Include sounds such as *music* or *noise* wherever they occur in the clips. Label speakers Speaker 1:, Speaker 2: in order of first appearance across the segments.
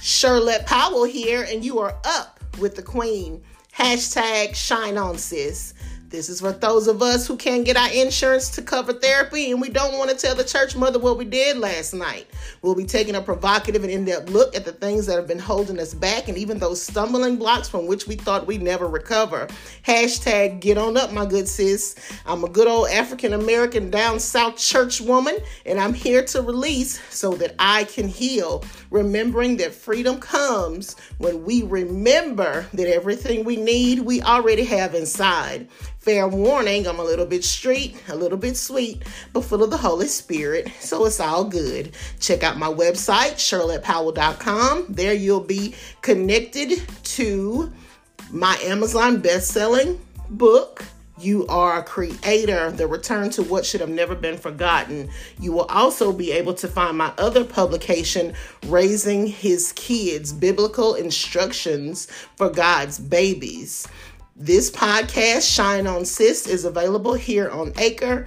Speaker 1: Shirlette Powell here, and you are up with the Queen. Hashtag shine on sis. This is for those of us who can't get our insurance to cover therapy and we don't want to tell the church mother what we did last night. We'll be taking a provocative and in depth look at the things that have been holding us back and even those stumbling blocks from which we thought we'd never recover. Hashtag get on up, my good sis. I'm a good old African American down south church woman and I'm here to release so that I can heal. Remembering that freedom comes when we remember that everything we need we already have inside. Fair warning, I'm a little bit street, a little bit sweet, but full of the Holy Spirit, so it's all good. Check out my website, shirlettepowell.com. There you'll be connected to my Amazon best-selling book, you are a creator, the return to what should have never been forgotten. You will also be able to find my other publication, Raising His Kids Biblical Instructions for God's Babies. This podcast, Shine on Sis, is available here on Anchor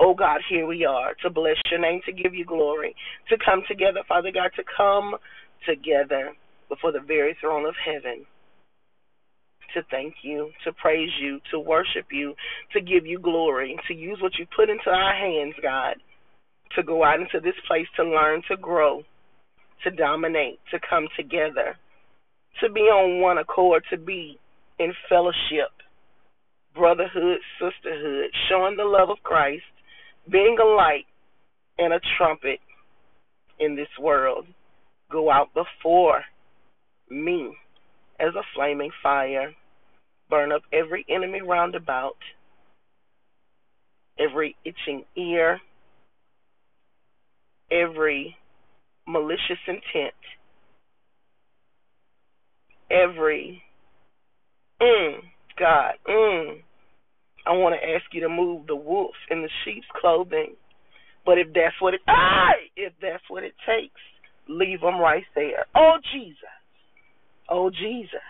Speaker 2: Oh God, here we are to bless your name, to give you glory, to come together, Father God, to come together before the very throne of heaven to thank you, to praise you, to worship you, to give you glory, to use what you put into our hands, God, to go out into this place to learn, to grow, to dominate, to come together, to be on one accord, to be in fellowship, brotherhood, sisterhood, showing the love of Christ, being a light and a trumpet in this world. Go out before me as a flaming fire. Burn up every enemy round about, every itching ear, every malicious intent, every mm, God, mm, I want to ask you to move the wolf in the sheep's clothing. But if that's what it, if that's what it takes, leave them right there. Oh Jesus, oh Jesus,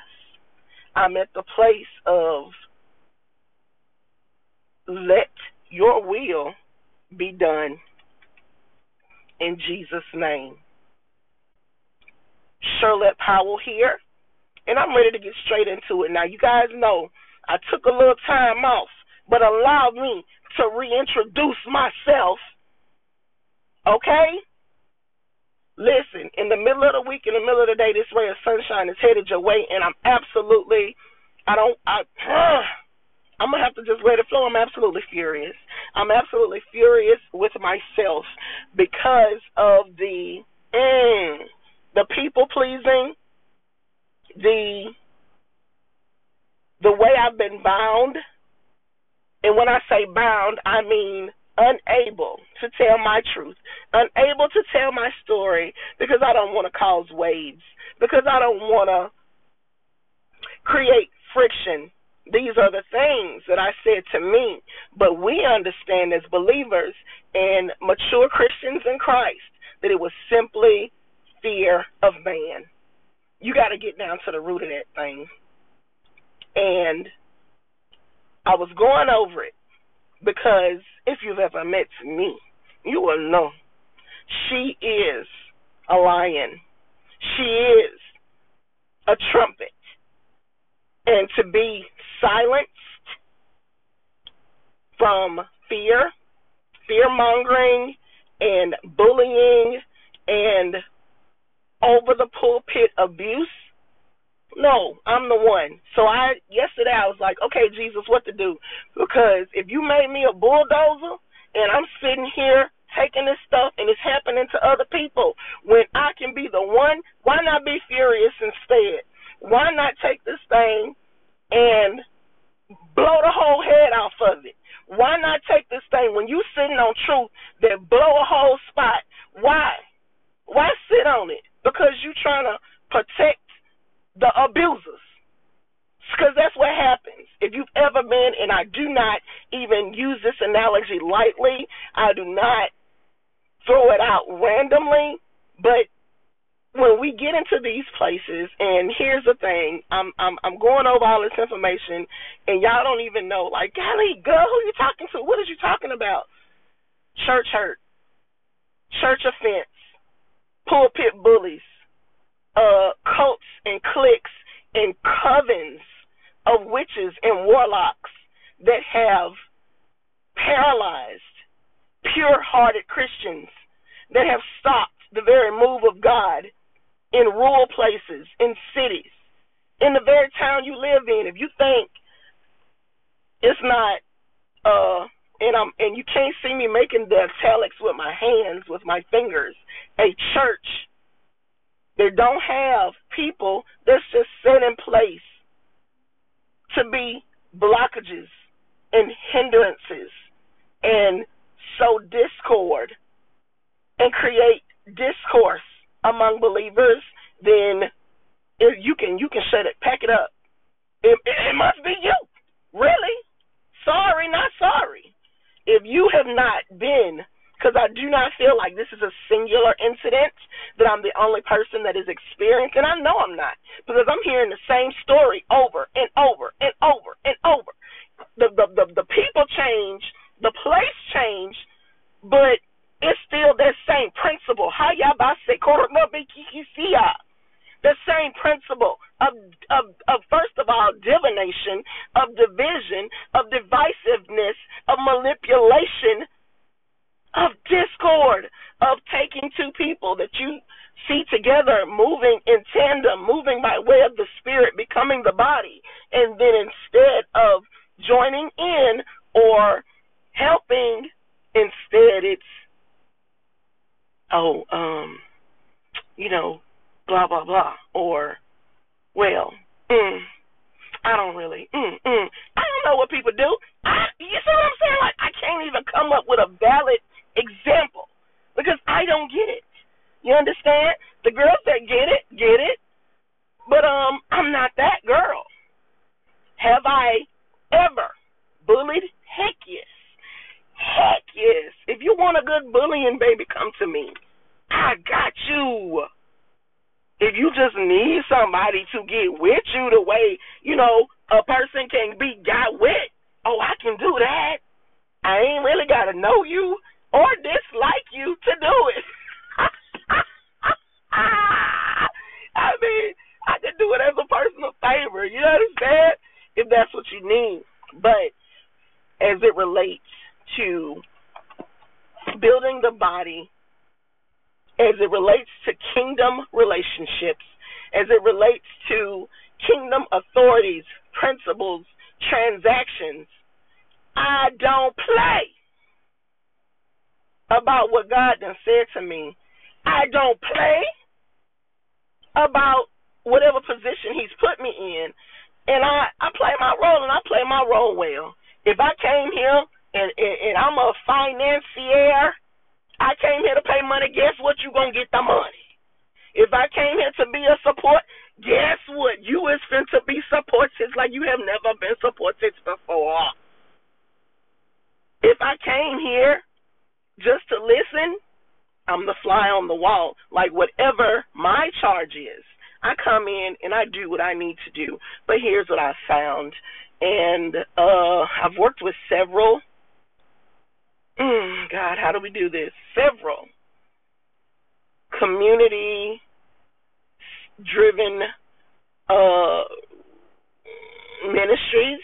Speaker 2: I'm at the place of let your will be done in Jesus' name. Shirlette Powell here, and I'm ready to get straight into it. Now, you guys know I took a little time off, but allow me to reintroduce myself. Okay? Listen, in the middle of the week, in the middle of the day, this ray of sunshine is headed your way, and I'm absolutely, I don't, I, *sighs* uh, I'm gonna have to just let it flow. I'm absolutely furious. I'm absolutely furious with myself because of the, mm, the people pleasing, the the way I've been bound, and when I say bound, I mean unable to tell my truth, unable to tell my story because I don't want to cause waves, because I don't want to create friction. These are the things that I said to me, but we understand as believers and mature Christians in Christ that it was simply fear of man. You got to get down to the root of that thing. And I was going over it because if you've ever met me, you will know she is a lion. She is a trumpet. And to be silenced from fear, fear mongering, and bullying, and over the pulpit abuse no, I'm the one. So I yesterday I was like, okay, Jesus, what to do? Because if you made me a bulldozer and I'm sitting here taking this stuff and it's happening to other people, when I can be the one, why not be furious instead? Why not take this thing and blow the whole head off of it? Why not take this thing when you sitting on truth that blow a whole spot? Why? Why sit on it? Because you're trying to protect the abusers. Because that's what happens. If you've ever been, and I do not even use this analogy lightly, I do not throw it out randomly, but when we get into these places, and here's the thing, I'm I'm I'm going over all this information, and y'all don't even know. Like, golly, girl, who you talking to? What is you talking about? Church hurt, church offense, pulpit bullies, uh, cults and cliques and covens of witches and warlocks that have paralyzed pure-hearted Christians that have stopped the very move of God in rural places, in cities, in the very town you live in. If you think it's not, uh, and I'm, and you can't see me making the italics with my hands, with my fingers, a church that don't have people that's just set in place to be blockages and hindrances and sow discord and create discourse among believers, then you can you can shut it, pack it up. It, it must be you. Really? Sorry, not sorry. If you have not been, because I do not feel like this is a singular incident that I'm the only person that is experienced, and I know I'm not, because I'm hearing the same story over and over and over and over. The the the, the people change, the place change, but it's still that same principle. The same principle of, of, of, first of all, divination, of division, of divisiveness, of manipulation, of discord, of taking two people that you see together, moving in tandem, moving by way of the Spirit, becoming the body, and then instead of joining in or helping, instead it's oh, um, you know, blah blah blah, or well, mm, I don't really, mm, mm, I don't know what people do. I, you see what I'm saying? Like I can't even come up with a valid example because I don't get it. You understand? The girls that get it, get it. But um, I'm not that girl. Have I ever bullied? Heck yes. Heck yes. If you want a good bullying, baby, come to me. I got you. If you just need somebody to get with you the way, you know, a person can be got with, oh, I can do that. I ain't really got to know you or dislike you to do it. I mean, I can do it as a personal favor. You understand? If that's what you need. But as it relates to building the body as it relates to kingdom relationships, as it relates to kingdom authorities, principles, transactions. I don't play about what God done said to me. I don't play about whatever position He's put me in. And I, I play my role and I play my role well. If I came here and, and, and I'm a financier I came here to pay money. Guess what? You gonna get the money. If I came here to be a support, guess what? You is finna be supported like you have never been supported before. If I came here just to listen, I'm the fly on the wall. Like whatever my charge is, I come in and I do what I need to do. But here's what I found, and uh, I've worked with several Mm, God, how do we do this? Several community driven uh, ministries,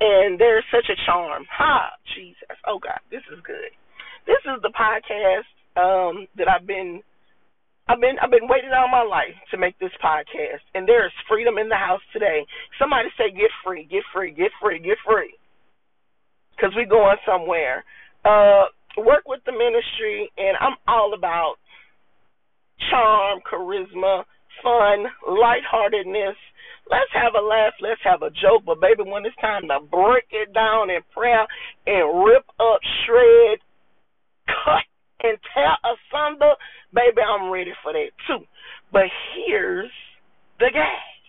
Speaker 2: and there's such a charm. Ha, Jesus. Oh, God, this is good. This is the podcast um, that I've been. I've been I've been waiting all my life to make this podcast, and there is freedom in the house today. Somebody say, "Get free, get free, get free, get free." because we're going somewhere. Uh, work with the ministry, and I'm all about charm, charisma, fun, lightheartedness. Let's have a laugh, let's have a joke, but baby, when it's time to break it down in prayer and rip up, shred, cut, and tear asunder, baby, I'm ready for that too. But here's the gag.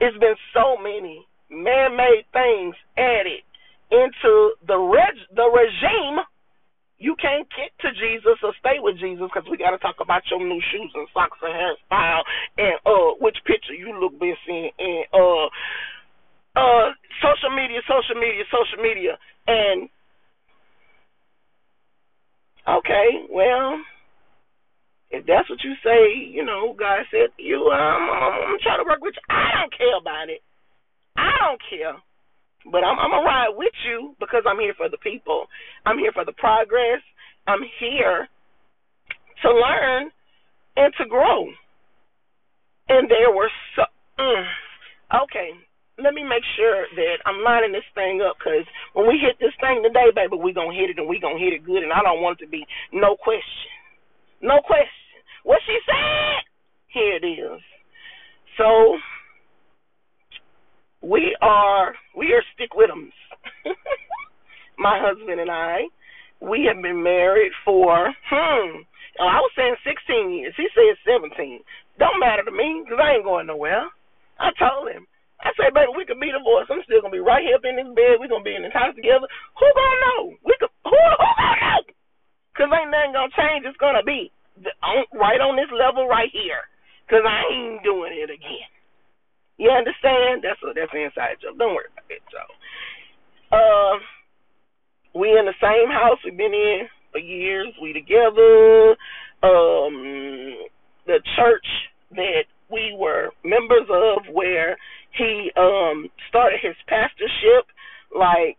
Speaker 2: It's been so many man-made things added into the reg- the regime. You can't get to Jesus or stay with Jesus because we got to talk about your new shoes and socks and hairstyle and uh which picture you look best in and uh uh social media, social media, social media, and okay, well if that's what you say, you know, God said you, um, I'm, I'm trying to work with you. I don't care about it. I don't care. But I'm, I'm gonna ride with you because I'm here for the people. I'm here for the progress. I'm here to learn and to grow. And there were so. Mm, okay, let me make sure that I'm lining this thing up because when we hit this thing today, baby, we gonna hit it and we gonna hit it good. And I don't want it to be no question. No question. What she said? Here it is. So we are we are stick with them. *laughs* My husband and I, we have been married for hmm. Oh, I was saying 16 years. He said 17. Don't matter to me because I ain't going nowhere. I told him. I said, baby, we could be divorced. I'm still gonna be right here up in this bed. We're gonna be in this house together. Who gonna know? We could. Who, who gonna know? Cause ain't nothing gonna change. It's gonna be on, right on this level right here, cause I ain't doing it again. You understand? That's a that's an inside joke. Don't worry about it, So, Uh, we in the same house. We've been in for years. We together. Um, the church that we were members of, where he um started his pastorship, like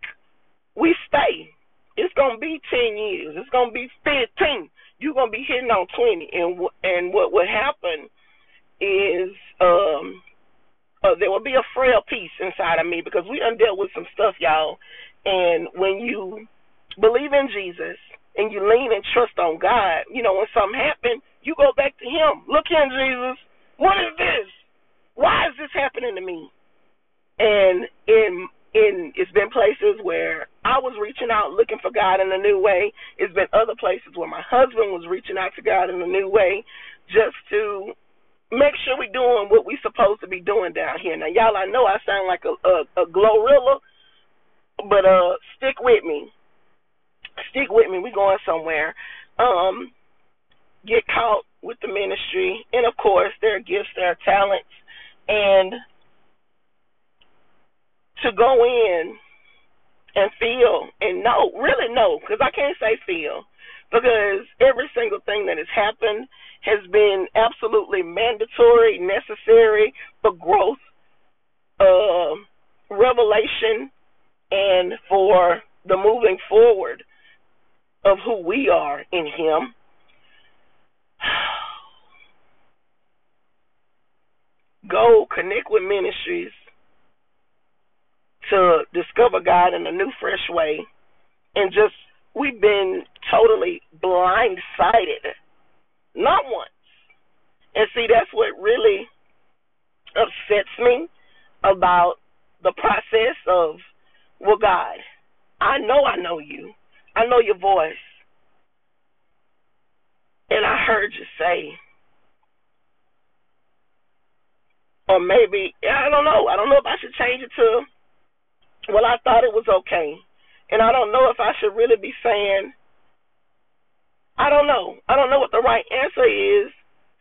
Speaker 2: we stay. It's gonna be ten years. It's gonna be fifteen you're gonna be hitting on 20, and and what would happen is um uh, there will be a frail piece inside of me because we done dealt with some stuff, y'all. And when you believe in Jesus and you lean and trust on God, you know when something happens, you go back to Him. Look here, Jesus. What is this? Why is this happening to me? And in in it's been places where I was reaching out looking for God in a new way. It's been other places where my husband was reaching out to God in a new way just to make sure we're doing what we're supposed to be doing down here. Now y'all I know I sound like a a, a GloRilla, but uh stick with me. Stick with me. We're going somewhere. Um get caught with the ministry and of course there are gifts, there are talents and to go in and feel and know, really know, because I can't say feel, because every single thing that has happened has been absolutely mandatory, necessary for growth, uh, revelation, and for the moving forward of who we are in Him. *sighs* Go connect with ministries to discover God in a new, fresh way, and just we've been totally blindsided, not once. And see, that's what really upsets me about the process of, well, God, I know I know you, I know your voice, and I heard you say. Or maybe I don't know. I don't know if I should change it to well, I thought it was okay. And I don't know if I should really be saying, I don't know. I don't know what the right answer is.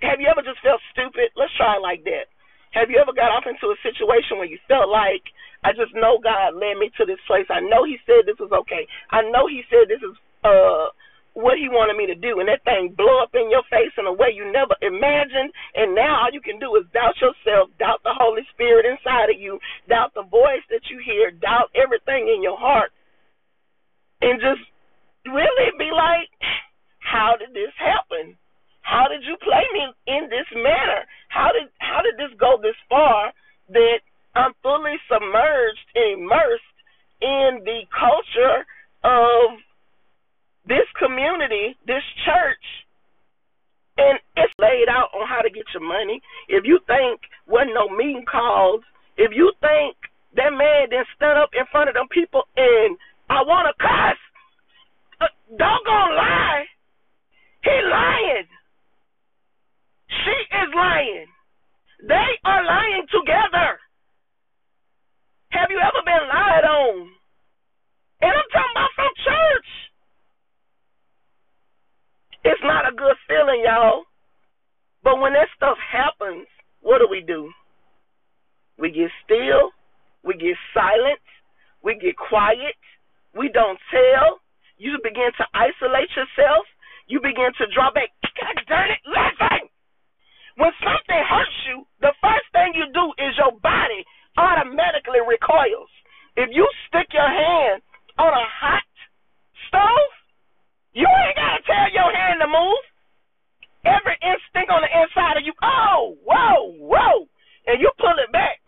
Speaker 2: Have you ever just felt stupid? Let's try it like that. Have you ever got off into a situation where you felt like, I just know God led me to this place. I know He said this was okay. I know He said this is uh what he wanted me to do, and that thing blow up in your face in a way you never imagined. And now all you can do is doubt yourself, doubt the Holy Spirit inside of you, doubt the voice that you hear, doubt everything in your heart, and just really be like, how did this happen? How did you play me in this manner? How did how did this go this far that I'm fully submerged and immersed in the culture of this community, this church, and it's laid out on how to get your money. If you think wasn't no meeting called, if you think that man then stood up in front of them people and I want to cuss, uh, don't go lie, he lying. She is lying. They are lying together. Have you ever been lied on? And I'm talking It's not a good feeling, y'all. But when that stuff happens, what do we do? We get still, we get silent, we get quiet, we don't tell. You begin to isolate yourself. You begin to draw back. God darn it, listen! When something hurts you, the first thing you do is your body automatically recoils. If you stick your hand on a hot stove, you ain't got to tell your hand to move. Every instinct on the inside of you, oh, whoa, whoa, and you pull it back.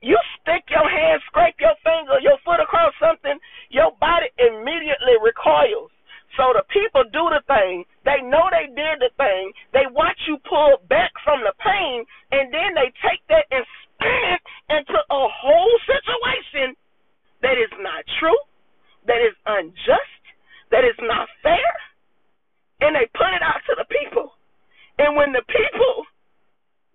Speaker 2: You stick your hand, scrape your finger, your foot across something, your body immediately recoils. So the people do the thing. They know they did the thing. They watch you pull back from the pain, and then they take that and spin it into a whole situation that is not true, that is unjust, that is not fair, and they put it out to the people. And when the people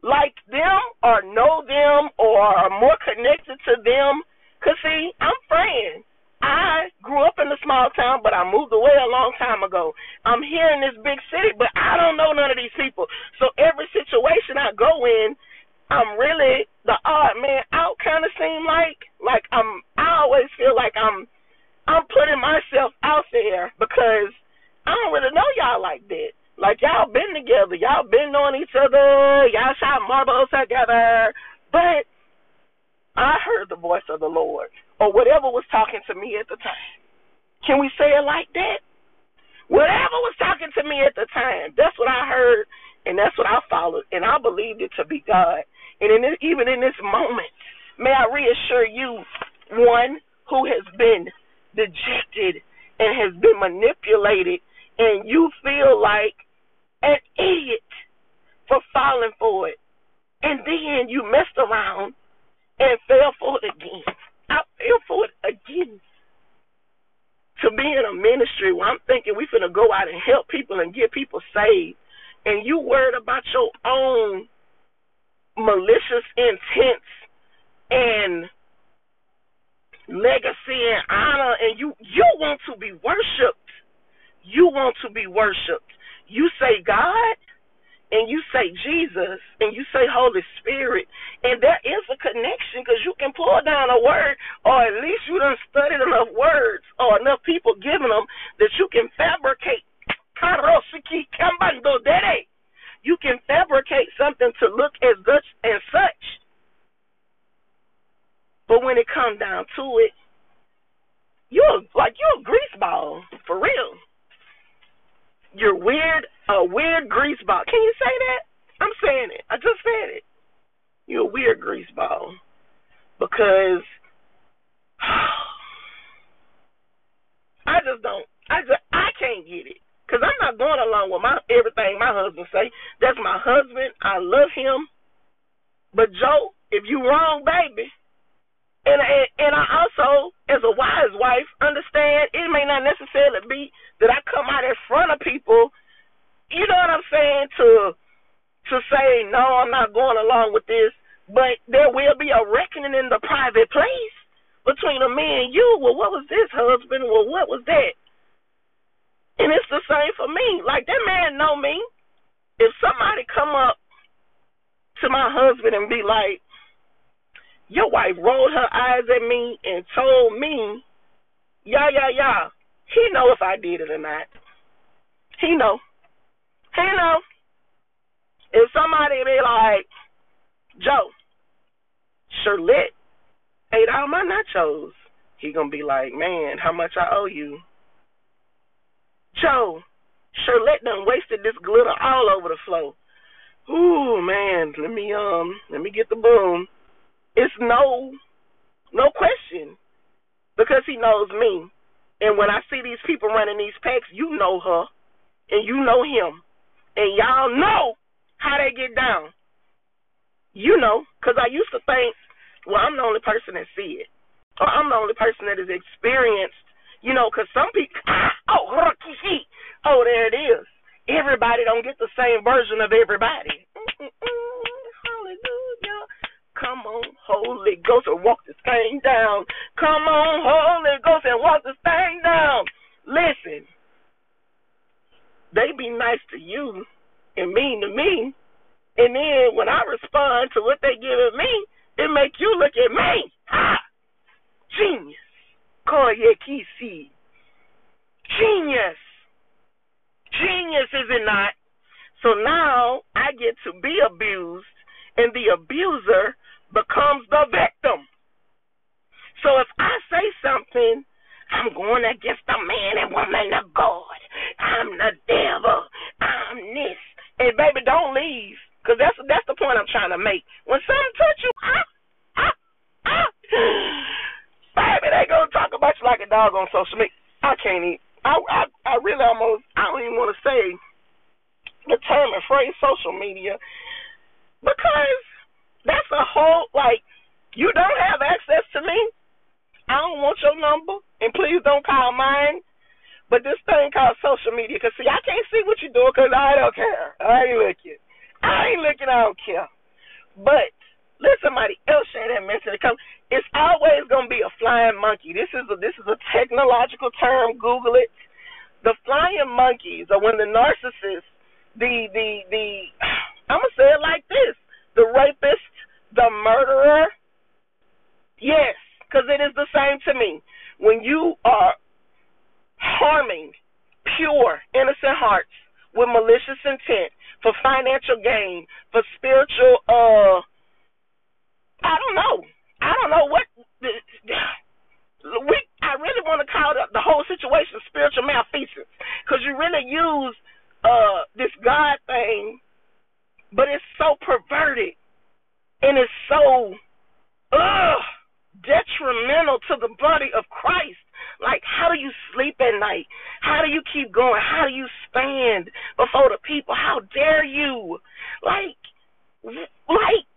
Speaker 2: like them or know them or are more connected to them, because see, I'm friends. I grew up in a small town, but I moved away a long time ago. I'm here in this big city, but I don't know none of these people. So every situation I go in, I'm really the odd man out kind of seem like. Like I'm, I always feel like I'm, I'm putting myself out there because I don't really know y'all like that. Like y'all been together, y'all been on each other, y'all shot marbles together, but I heard the voice of the Lord, or whatever was talking to me at the time. Can we say it like that? Whatever was talking to me at the time, that's what I heard, and that's what I followed, and I believed it to be God. And in this, even in this moment, may I reassure you, one who has been dejected and has been manipulated and you feel like an idiot for falling for it. And then you messed around and fell for it again. I fell for it again. To be in a ministry where I'm thinking we're going to go out and help people and get people saved, and you worried about your own malicious intents and legacy and honor, and you you want to be worshipped you want to be worshiped. You say God, and you say Jesus, and you say Holy Spirit, and there is a connection because you can pull down a word, or at least you done studied enough words or enough people giving them that you can fabricate. You can fabricate something to look as such and such. But when it comes down to it, you're like you're a grease ball for real. You're weird, a weird grease ball. Can you say that? I'm saying it. I just said it. You're a weird grease ball because *sighs* I just don't. I just I can't get it because I'm not going along with my everything my husband say. That's my husband. I love him. But Joe, if you wrong, baby, and, and and I also, as a wise wife, understand it may not necessarily be that I come out in front of people. You know what I'm saying? To to say no, I'm not going along with this. But there will be a reckoning in the private place between a me and you. Well, what was this, husband? Well, what was that? And it's the same for me. Like that man know me. If somebody come up to my husband and be like, your wife rolled her eyes at me and told me, yeah, yeah, yeah. He know if I did it or not. He know. He know. If somebody be like, Joe, Shirlette ate all my nachos, he gonna be like, man, how much I owe you? Joe, Shirlette done wasted this glitter all over the floor. Ooh, man, let me um, let me get the broom. It's no no question because he knows me. And when I see these people running these packs, you know her and you know him. And y'all know how they get down. You know, because I used to think, well, I'm the only person that see it. Or I'm the only person that has experienced, you know, because some people, *laughs* oh, *laughs* oh, there it is. Everybody don't get the same version of everybody. Hallelujah. Come on, Holy Ghost, and walk this thing down. Come on, Holy Ghost, and walk this thing down. Listen, they be nice to you and mean to me, and then when I respond to what they giving me, it make you look at me. Ha! Genius. Koyekisi. Genius. Genius, is it not? So now I get to be abused, and the abuser becomes the victim. So if I say something, I'm going against the man and woman of God. I'm the devil. I'm this. And baby, don't leave. Because that's, that's the point I'm trying to make. When something touch you, ah, ah, ah, baby, they going to talk about you like a dog on social media. I can't eat. I, I, I really almost, I don't even want to say the term and phrase social media because that's a whole, like, you don't have access to me. I don't want your number, and please don't call mine. But this thing called social media, because see, I can't see what you're doing because I don't care. I ain't looking. I ain't looking. I don't care. But let somebody else share that message. Come, it's always gonna be a flying monkey. This is a this is a technological term. Google it. The flying monkeys are when the narcissist, the the the, *sighs* I'm gonna say it like this: the rapist, the murderer. Yes, because it is the same to me. When you are harming pure, innocent hearts with malicious intent for financial gain, for spiritual, uh, I don't know. I don't know what. *sighs* We, I really want to call the, the whole situation spiritual malfeasance because you really use uh this God thing, but it's so perverted and it's so ugh detrimental to the body of Christ. Like, how do you sleep at night? How do you keep going? How do you stand before the people? How dare you? Like, like,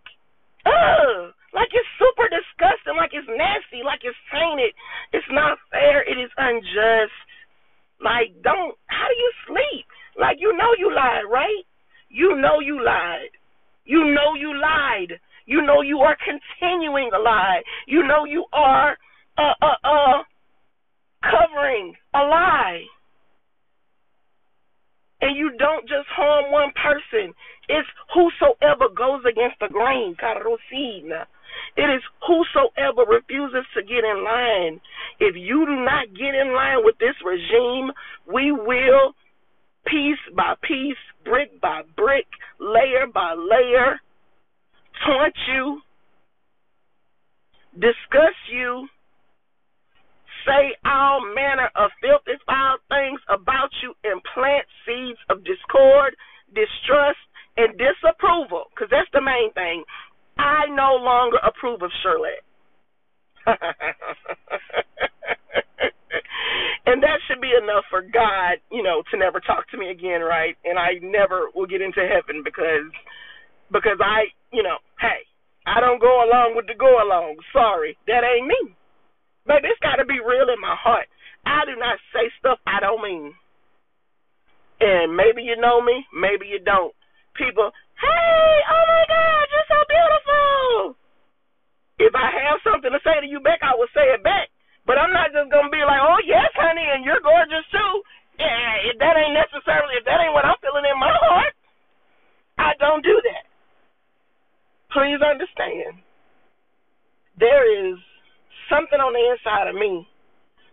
Speaker 2: ugh. Like it's super disgusting, like it's nasty, like it's tainted. It's not fair. It is unjust. Like, don't. How do you sleep? Like, you know you lied, right? You know you lied. You know you lied. You know you are continuing a lie. You know you are uh uh uh covering a lie. And you don't just harm one person. It's whosoever goes against the grain. It is whosoever refuses to get in line. If you do not get in line with this regime, we will, piece by piece, brick by brick, layer by layer, taunt you, discuss you, say all manner of filthy, foul things about you, and plant seeds of discord, distrust, and disapproval. Because that's the main thing. I no longer approve of Shirley. *laughs* and that should be enough for God, you know, to never talk to me again, right? And I never will get into heaven because because I, you know, hey, I don't go along with the go along. Sorry, that ain't me. Baby, it's got to be real in my heart. I do not say stuff I don't mean. And maybe you know me, maybe you don't. People, hey, oh my God, you're so beautiful. If I have something to say to you back, I will say it back. But I'm not just gonna be like, oh yes, honey, and you're gorgeous too. Yeah, if that ain't necessarily, if that ain't what I'm feeling in my heart, I don't do that please understand there is something on the inside of me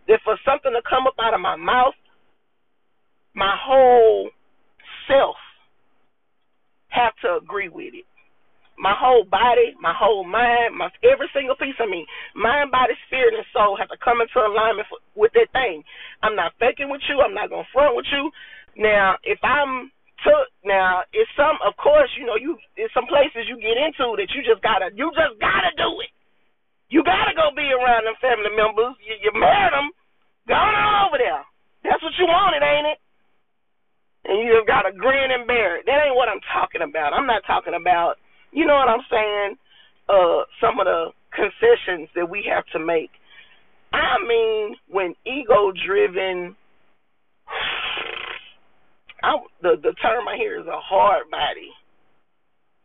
Speaker 2: that for something to come up out of my mouth, my whole self have to agree with it. My whole body, my whole mind, my every single piece of me, mind, body, spirit, and soul have to come into alignment for, with that thing. I'm not faking with you. I'm not gonna front with you. Now, if I'm took. Now it's some of course you know you it's some places you get into that you just gotta you just gotta do it. You gotta go be around them family members. You, you married them go on over there. That's what you wanted ain't it? And you just gotta grin and bear it. That ain't what i'm talking about. I'm not talking about you know what i'm saying? Uh some of the concessions that we have to make. I mean when ego driven I, the the term I hear is a hard body.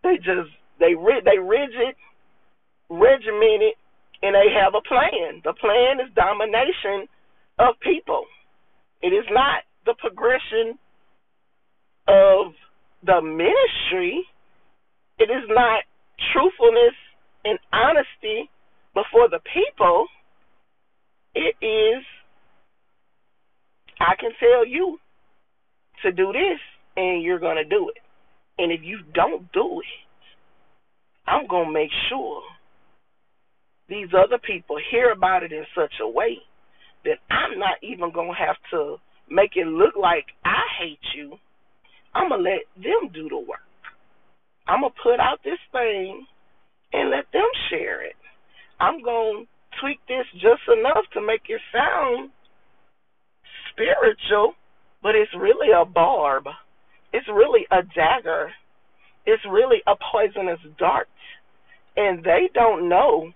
Speaker 2: They just they they rigid, regimented, and they have a plan. The plan is domination of people. It is not the progression of the ministry. It is not truthfulness and honesty before the people. It is, I can tell you to do this, and you're going to do it. And if you don't do it, I'm going to make sure these other people hear about it in such a way that I'm not even going to have to make it look like I hate you. I'm going to let them do the work. I'm going to put out this thing and let them share it. I'm going to tweak this just enough to make it sound spiritual, but it's really a barb. It's really a dagger. It's really a poisonous dart. And they don't know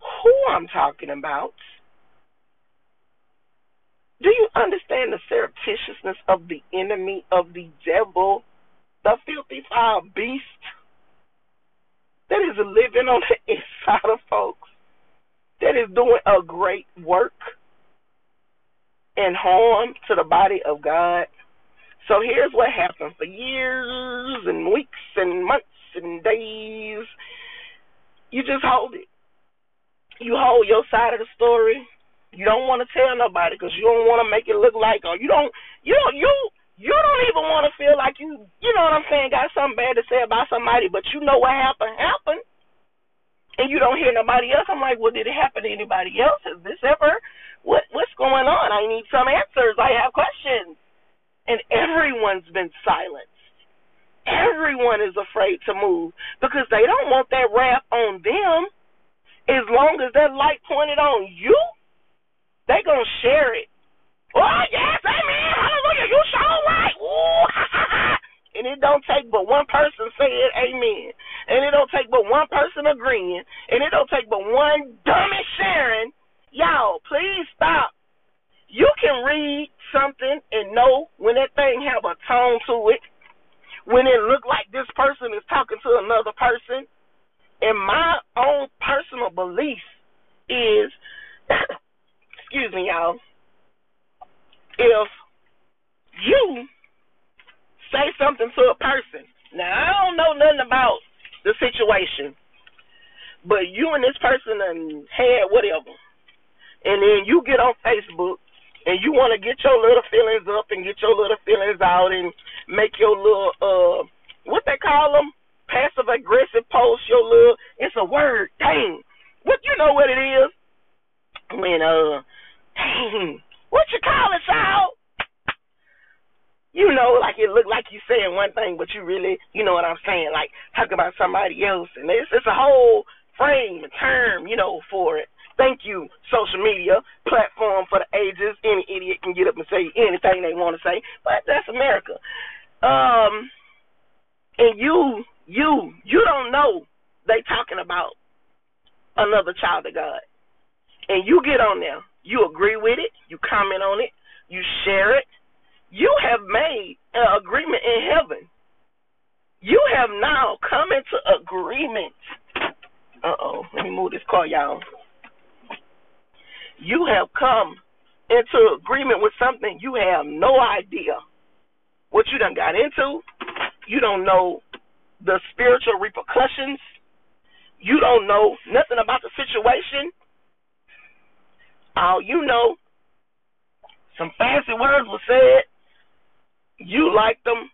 Speaker 2: who I'm talking about. Do you understand the surreptitiousness of the enemy, of the devil, the filthy foul beast that is living on the *laughs* inside of folks, that is doing a great work and harm to the body of God? So here's what happened for years and weeks and months and days. You just hold it. You hold your side of the story you don't want to tell nobody because you don't want to make it look like, or you don't, you don't, you you don't even want to feel like you, you know what I'm saying, got something bad to say about somebody, but you know what happened happened, and you don't hear nobody else. I'm like, well, did it happen to anybody else? Has this ever? What what's going on? I need some answers. I have questions, and everyone's been silenced. Everyone is afraid to move because they don't want that wrath on them. As long as that light pointed on you, they gonna share it. Oh yes, amen, hallelujah, you so light. Ooh, *laughs* and it don't take but one person saying amen, and it don't take but one person agreeing, and it don't take but one dummy sharing. Y'all, please stop. You can read something and know when that thing have a tone to it, when it look like this person is talking to another person. And my own personal belief is *coughs* excuse me, y'all, if you say something to a person, now I don't know nothing about the situation, but you and this person and had whatever, and then you get on Facebook and you want to get your little feelings up and get your little feelings out and make your little uh what they call them passive aggressive post your little it's a word dang what you know what it is when uh Dang, what you call it, child? You know, like it look like you saying one thing, but you really, you know what I'm saying, like talk about somebody else, and it's it's a whole frame and term, you know, for it. Thank you, social media platform for the ages. Any idiot can get up and say anything they want to say, but that's America. Um, and you, you, you don't know they talking about another child of God, and you get on there you agree with it, you comment on it, you share it. You have made an agreement in heaven. You have now come into agreement. Uh oh, let me move this car, y'all. You have come into agreement with something you have no idea what you done got into. You don't know the spiritual repercussions. You don't know nothing about the situation. All you know, some fancy words were said. You liked them.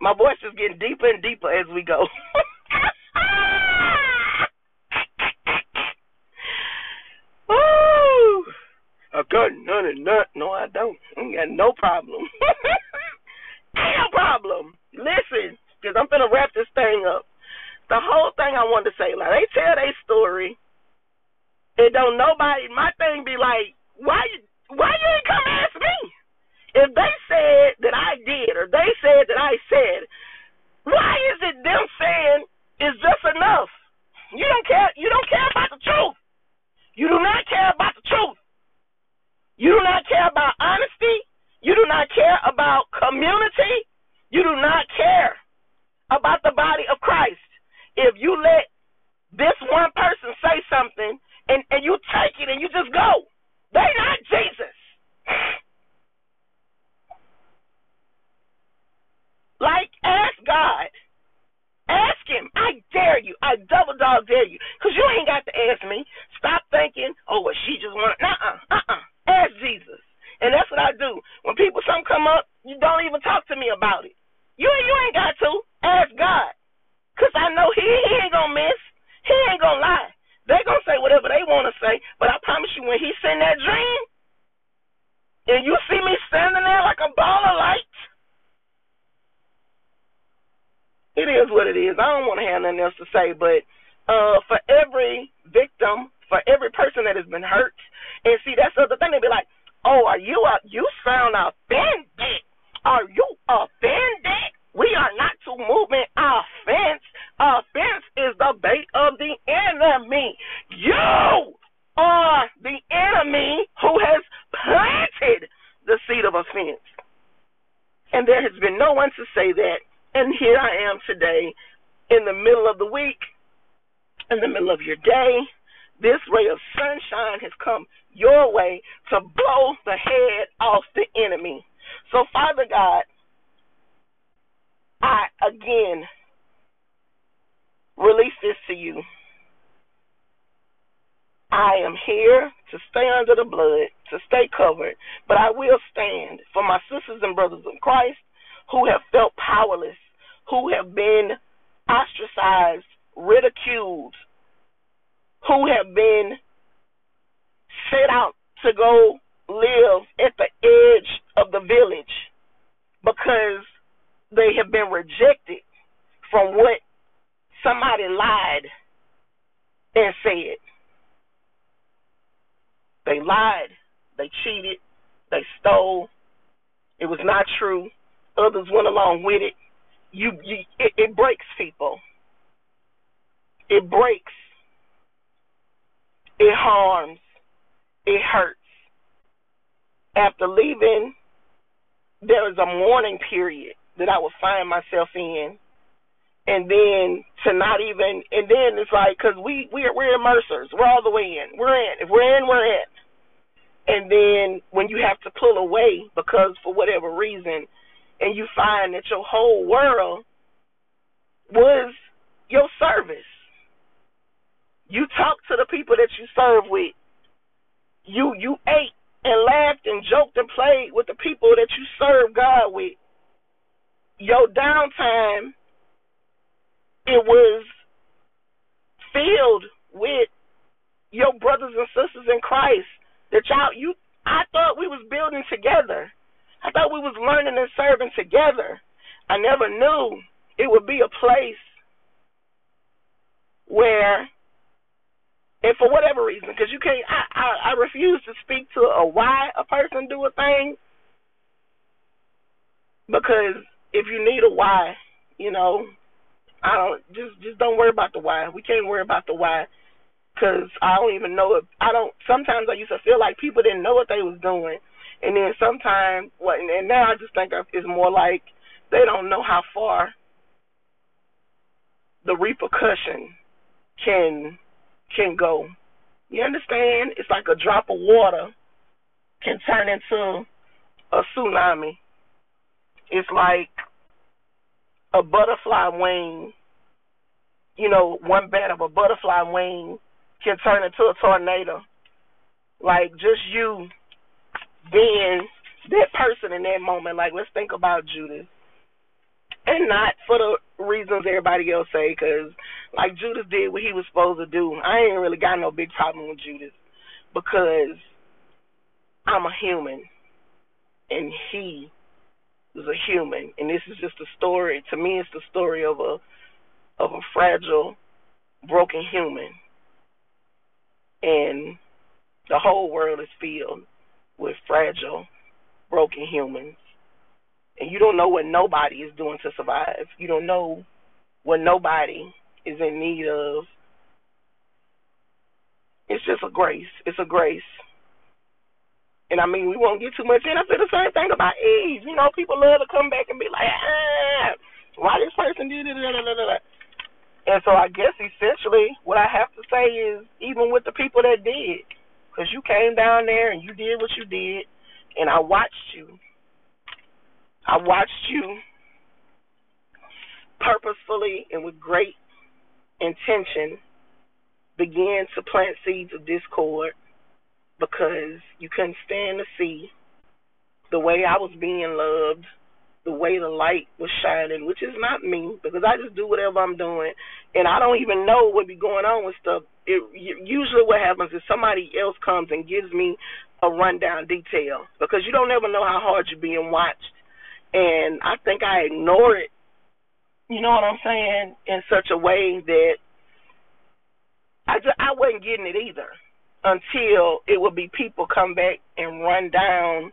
Speaker 2: My voice is getting deeper and deeper as we go. *laughs* I got none of nut. No, I don't. I ain't got no problem. *laughs* no problem. Listen, because I'm gonna wrap this thing up. The whole thing I wanted to say, like they tell their story it don't nobody. My thing be like, why you why you ain't come ask me? If they said that I did, or they said that I said, why is it them saying is just enough? You don't care. You don't care about the truth. You do not care about the truth. You do not care about honesty. You do not care about community. You do not care about the body of Christ. If you let this one person say something and, and you take it and you just go, they not Jesus. like, ask God. Ask him. I dare you. I double dog dare you. Because you ain't got to ask me. Stop thinking, oh, well, she just want. Uh uh. Uh uh. Ask Jesus. And that's what I do. When people, something come up, you don't even talk to me about it. You, you ain't got to. Ask God. Because I know he, he ain't to miss. He ain't to lie. they to say whatever they want to say. But I promise you, when he send that dream, and you see me standing there like a ball of light, it is what it is. I don't want to have nothing else to say, but uh, for every victim, for every person that has been hurt, and see that's the other thing. They be like, "Oh, are you a, you sound offended? Are you offended? We are not to movement offense. Offense is the bait of the enemy. You are the enemy who has planted the seed of offense. And there has been no one to say that and here I am today in the middle of the week, in the middle of your day. This ray of sunshine has come your way to blow the head off the enemy. So, Father God, I again release this to you. I am here to stay under the blood, to stay covered, but I will stand for my sisters and brothers in Christ who have felt powerless who have been ostracized, ridiculed, who have been set out to go live at the edge of the village because they have been rejected from what somebody lied and said. They lied, they cheated, they stole. It was not true. Others went along with it you, you it, it breaks people. It breaks. It harms. It hurts. After leaving, there is a mourning period that I would find myself in, and then to not even, and then it's like, cause we we're we're immersers, we're all the way in, we're in. If we're in, we're in. And then when you have to pull away because for whatever reason and you find that your whole world was your service. You talked to the people that you serve with. You you ate and laughed and joked and played with the people that you serve God with. Your downtime it was filled with your brothers and sisters in Christ that y'all you I thought we was building together. I thought we was learning and serving together. I never knew it would be a place where, and for whatever reason, because you can't, I, I, I refuse to speak to a why a person do a thing, because if you need a why, you know, I don't just just don't worry about the why. We can't worry about the why because I don't even know if I don't. Sometimes I used to feel like people didn't know what they was doing and then sometimes, what, and now I just think it's more like they don't know how far the repercussion can can go. You understand? It's like a drop of water can turn into a tsunami. It's like a butterfly wing. You know, one bat of a butterfly wing can turn into a tornado. Like just you being that person in that moment. Like, let's think about Judas. And not for the reasons everybody else say, because like Judas did what he was supposed to do. I ain't really got no big problem with Judas because I'm a human and he was a human, and this is just a story. To me, it's the story of a of a fragile, broken human, and the whole world is filled with fragile, broken humans. And you don't know what nobody is doing to survive. You don't know what nobody is in need of. It's just a grace. It's a grace. And I mean, we won't get too much in. I feel the same thing about Eve. You know, people love to come back and be like, ah, why this person did it? And so I guess essentially what I have to say is, even with the people that did, because you came down there and you did what you did, and I watched you. I watched you purposefully and with great intention began to plant seeds of discord because you couldn't stand to see the way I was being loved, the way the light was shining, which is not me because I just do whatever I'm doing, and I don't even know what be going on with stuff. It usually what happens is somebody else comes and gives me a rundown detail because you don't ever know how hard you're being watched, and I think I ignore it. You know what I'm saying? In such a way that I just I wasn't getting it either until it would be people come back and run down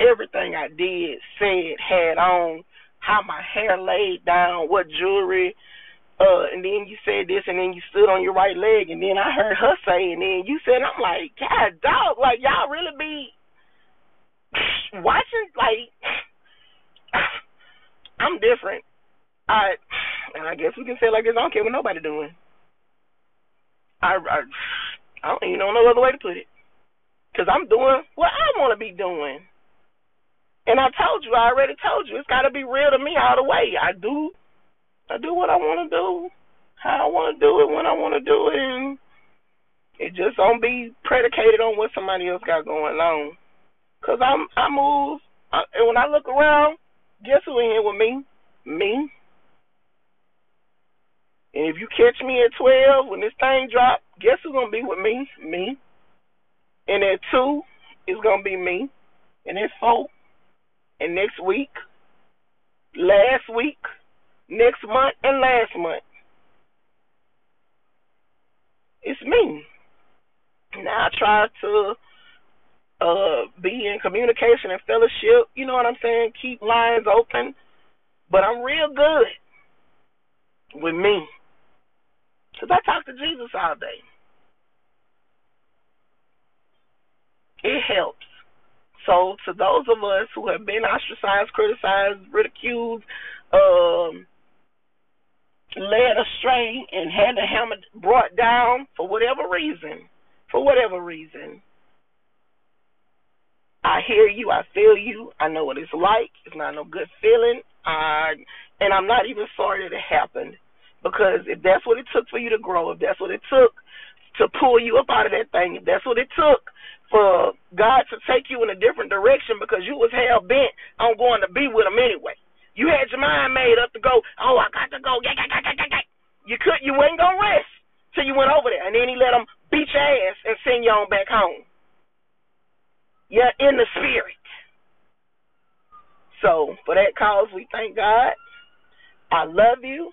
Speaker 2: everything I did, said, had on, how my hair laid down, what jewelry, uh, and then you said this, and then you stood on your right leg, and then I heard her say, and then you said, I'm like, God, dog, like y'all really be *sniffs* watching, like, *sniffs* I'm different. I, and I guess we can say like this. I don't care what nobody doing. I, I, I don't even know no other way to put it, cause I'm doing what I want to be doing. And I told you, I already told you, it's got to be real to me all the way. I do, I do what I want to do, how I want to do it, when I want to do it, and it just don't be predicated on what somebody else got going on. Cause I'm, I move, I, and when I look around, guess who in here with me? Me. And if you catch me at twelve when this thing drop, guess who's gonna be with me? Me. And at two, it's gonna be me. And at four, and next week, last week, next month, and last month. It's me. Now I try to uh be in communication and fellowship, you know what I'm saying? Keep lines open. But I'm real good with me. Because I talk to Jesus all day. It helps. So to those of us who have been ostracized, criticized, ridiculed, um, led astray, and had the helmet brought down for whatever reason, for whatever reason, I hear you, I feel you, I know what it's like. It's not no good feeling. I and I'm not even sorry that it happened. Because if that's what it took for you to grow, if that's what it took to pull you up out of that thing, if that's what it took for God to take you in a different direction because you was hell bent on going to be with him anyway. You had your mind made up to go, oh, I got to go. You could, you ain't gonna rest till you went over there, and then he let them beat your ass and send you on back home. You're in the spirit. So for that cause, we thank God. I love you.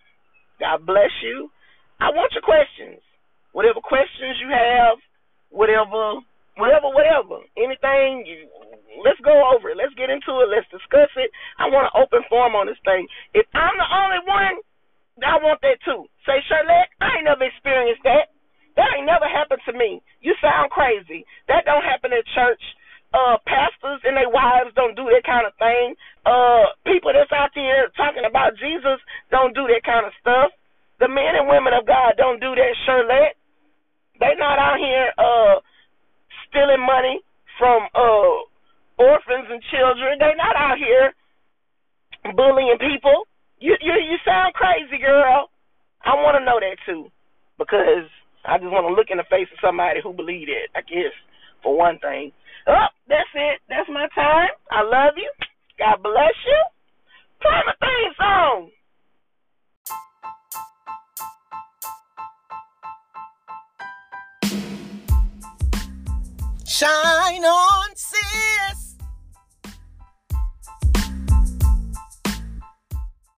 Speaker 2: God bless you. I want your questions. Whatever questions you have, whatever whatever, whatever, anything. You, let's go over it. Let's get into it. Let's discuss it. I want an open forum on this thing. If I'm the only one, I want that too. Say, Shirlette, I ain't never experienced that. That ain't never happened to me. You sound crazy. That don't happen at church. Uh, pastors and their wives don't do that kind of thing. Uh, people that's out there talking about Jesus don't do that kind of stuff. The men and women of God don't do that, Shirlette. They not out here uh stealing money from uh orphans and children. They're not out here bullying people. You you you sound crazy, girl. I want to know that too, because I just want to look in the face of somebody who believe it. I guess for one thing. Oh, that's it. That's my time. I love you. God bless you. Play my theme song.
Speaker 1: Shine on, sis.